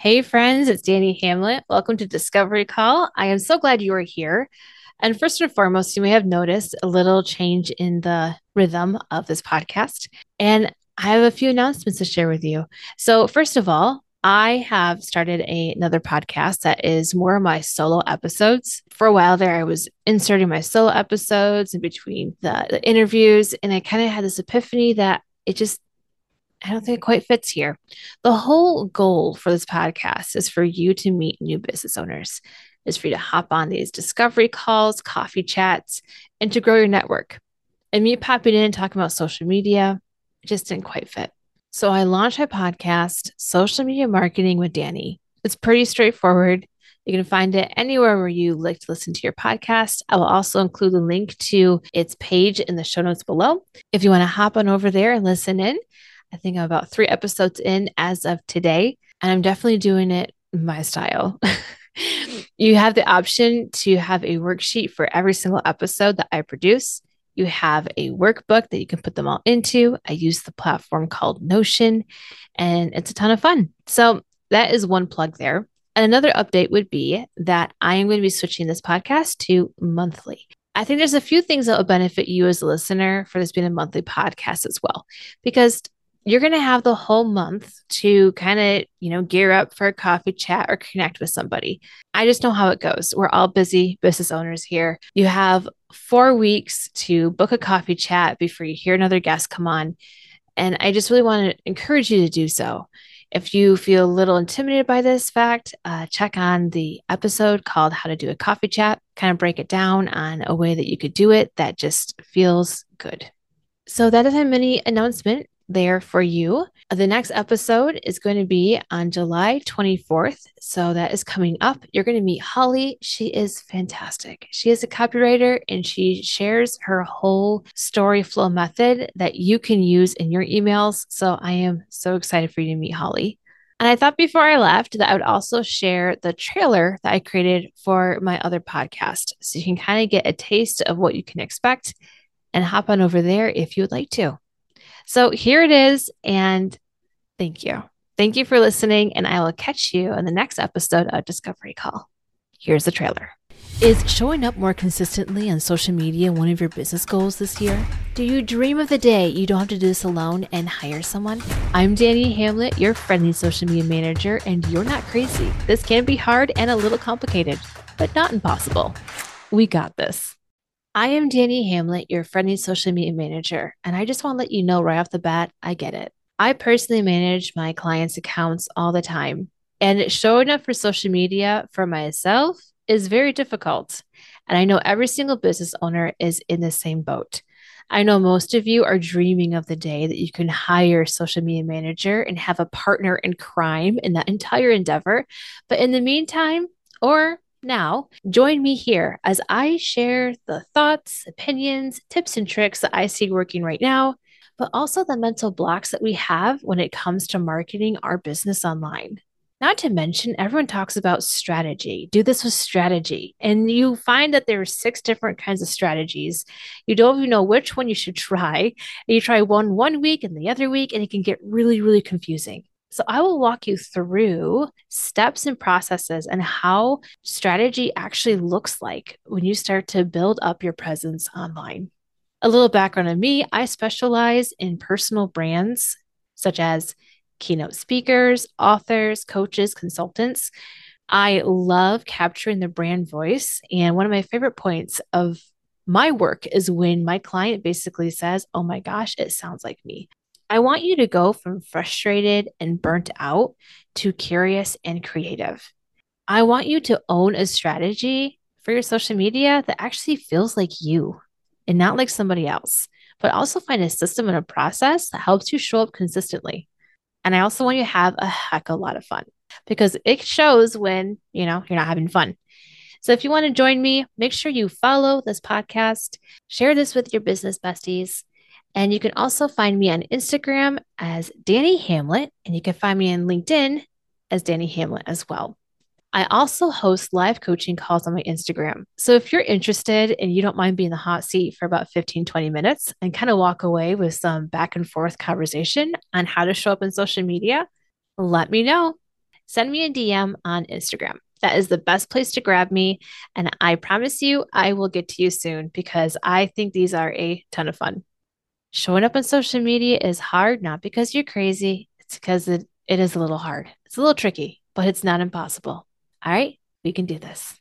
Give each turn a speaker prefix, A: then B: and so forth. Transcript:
A: Hey, friends, it's Dani Hamlet. Welcome to Discovery Call. I am so glad you are here. And first and foremost, you may have noticed a little change in the rhythm of this podcast. And I have a few announcements to share with you. So, first of all, I have started a, another podcast that is more of my solo episodes. For a while there, I was inserting my solo episodes in between the, the interviews, and I kind of had this epiphany that it just I don't think it quite fits here. The whole goal for this podcast is for you to meet new business owners, is for you to hop on these discovery calls, coffee chats, and to grow your network. And me popping in and talking about social media, just didn't quite fit. So I launched my podcast, Social Media Marketing with Dani. It's pretty straightforward. You can find it anywhere where you like to listen to your podcast. I will also include the link to its page in the show notes below. If you want to hop on over there and listen in, I think I'm about three episodes in as of today, and I'm definitely doing it my style. you have the option to have a worksheet for every single episode that I produce. You have a workbook that you can put them all into. I use the platform called Notion, and it's a ton of fun. So, that is one plug there. And another update would be that I am going to be switching this podcast to monthly. I think there's a few things that will benefit you as a listener for this being a monthly podcast as well, because you're going to have the whole month to kind of, you know, gear up for a coffee chat or connect with somebody. I just know how it goes. We're all busy business owners here. You have four weeks to book a coffee chat before you hear another guest come on. And I just really want to encourage you to do so. If you feel a little intimidated by this fact, uh, check on the episode called How to Do a Coffee Chat, kind of break it down on a way that you could do it that just feels good. So that is a mini announcement there for you. The next episode is going to be on July 24th. So that is coming up. You're going to meet Holly. She is fantastic. She is a copywriter and she shares her whole story flow method that you can use in your emails. So I am so excited for you to meet Holly. And I thought before I left that I would also share the trailer that I created for my other podcast. So you can kind of get a taste of what you can expect and hop on over there if you would like to. So here it is. And thank you. Thank you for listening. And I will catch you on the next episode of Discovery Call. Here's the trailer. Is showing up more consistently on social media one of your business goals this year? Do you dream of the day you don't have to do this alone and hire someone? I'm Dani Hamlet, your friendly social media manager, and you're not crazy. This can be hard and a little complicated, but not impossible. We got this. I am Dani Hamlet, your friendly social media manager, and I just want to let you know right off the bat, I get it. I personally manage my clients' accounts all the time, and showing up for social media for myself is very difficult. And I know every single business owner is in the same boat. I know most of you are dreaming of the day that you can hire a social media manager and have a partner in crime in that entire endeavor. But in the meantime, or now, join me here as I share the thoughts, opinions, tips, and tricks that I see working right now, but also the mental blocks that we have when it comes to marketing our business online. Not to mention, everyone talks about strategy. Do this with strategy. And you find that there are six different kinds of strategies. You don't even know which one you should try. You try one one week and the other week, and it can get really, really confusing. So, I will walk you through steps and processes and how strategy actually looks like when you start to build up your presence online. A little background on me I specialize in personal brands such as keynote speakers, authors, coaches, consultants. I love capturing the brand voice. And one of my favorite points of my work is when my client basically says, Oh my gosh, it sounds like me. I want you to go from frustrated and burnt out to curious and creative. I want you to own a strategy for your social media that actually feels like you and not like somebody else, but also find a system and a process that helps you show up consistently. And I also want you to have a heck of a lot of fun because it shows when, you know, you're not having fun. So if you want to join me, make sure you follow this podcast, share this with your business besties, and you can also find me on Instagram as Dani Hamlet, and you can find me on LinkedIn as Dani Hamlet as well. I also host live coaching calls on my Instagram. So if you're interested and you don't mind being the hot seat for about 15, 20 minutes and kind of walk away with some back and forth conversation on how to show up in social media, let me know. send me a DM on Instagram. That is the best place to grab me. And I promise you, I will get to you soon because I think these are a ton of fun. Showing up on social media is hard, not because you're crazy, it's because it, it is a little hard. It's a little tricky, but it's not impossible. All right, we can do this.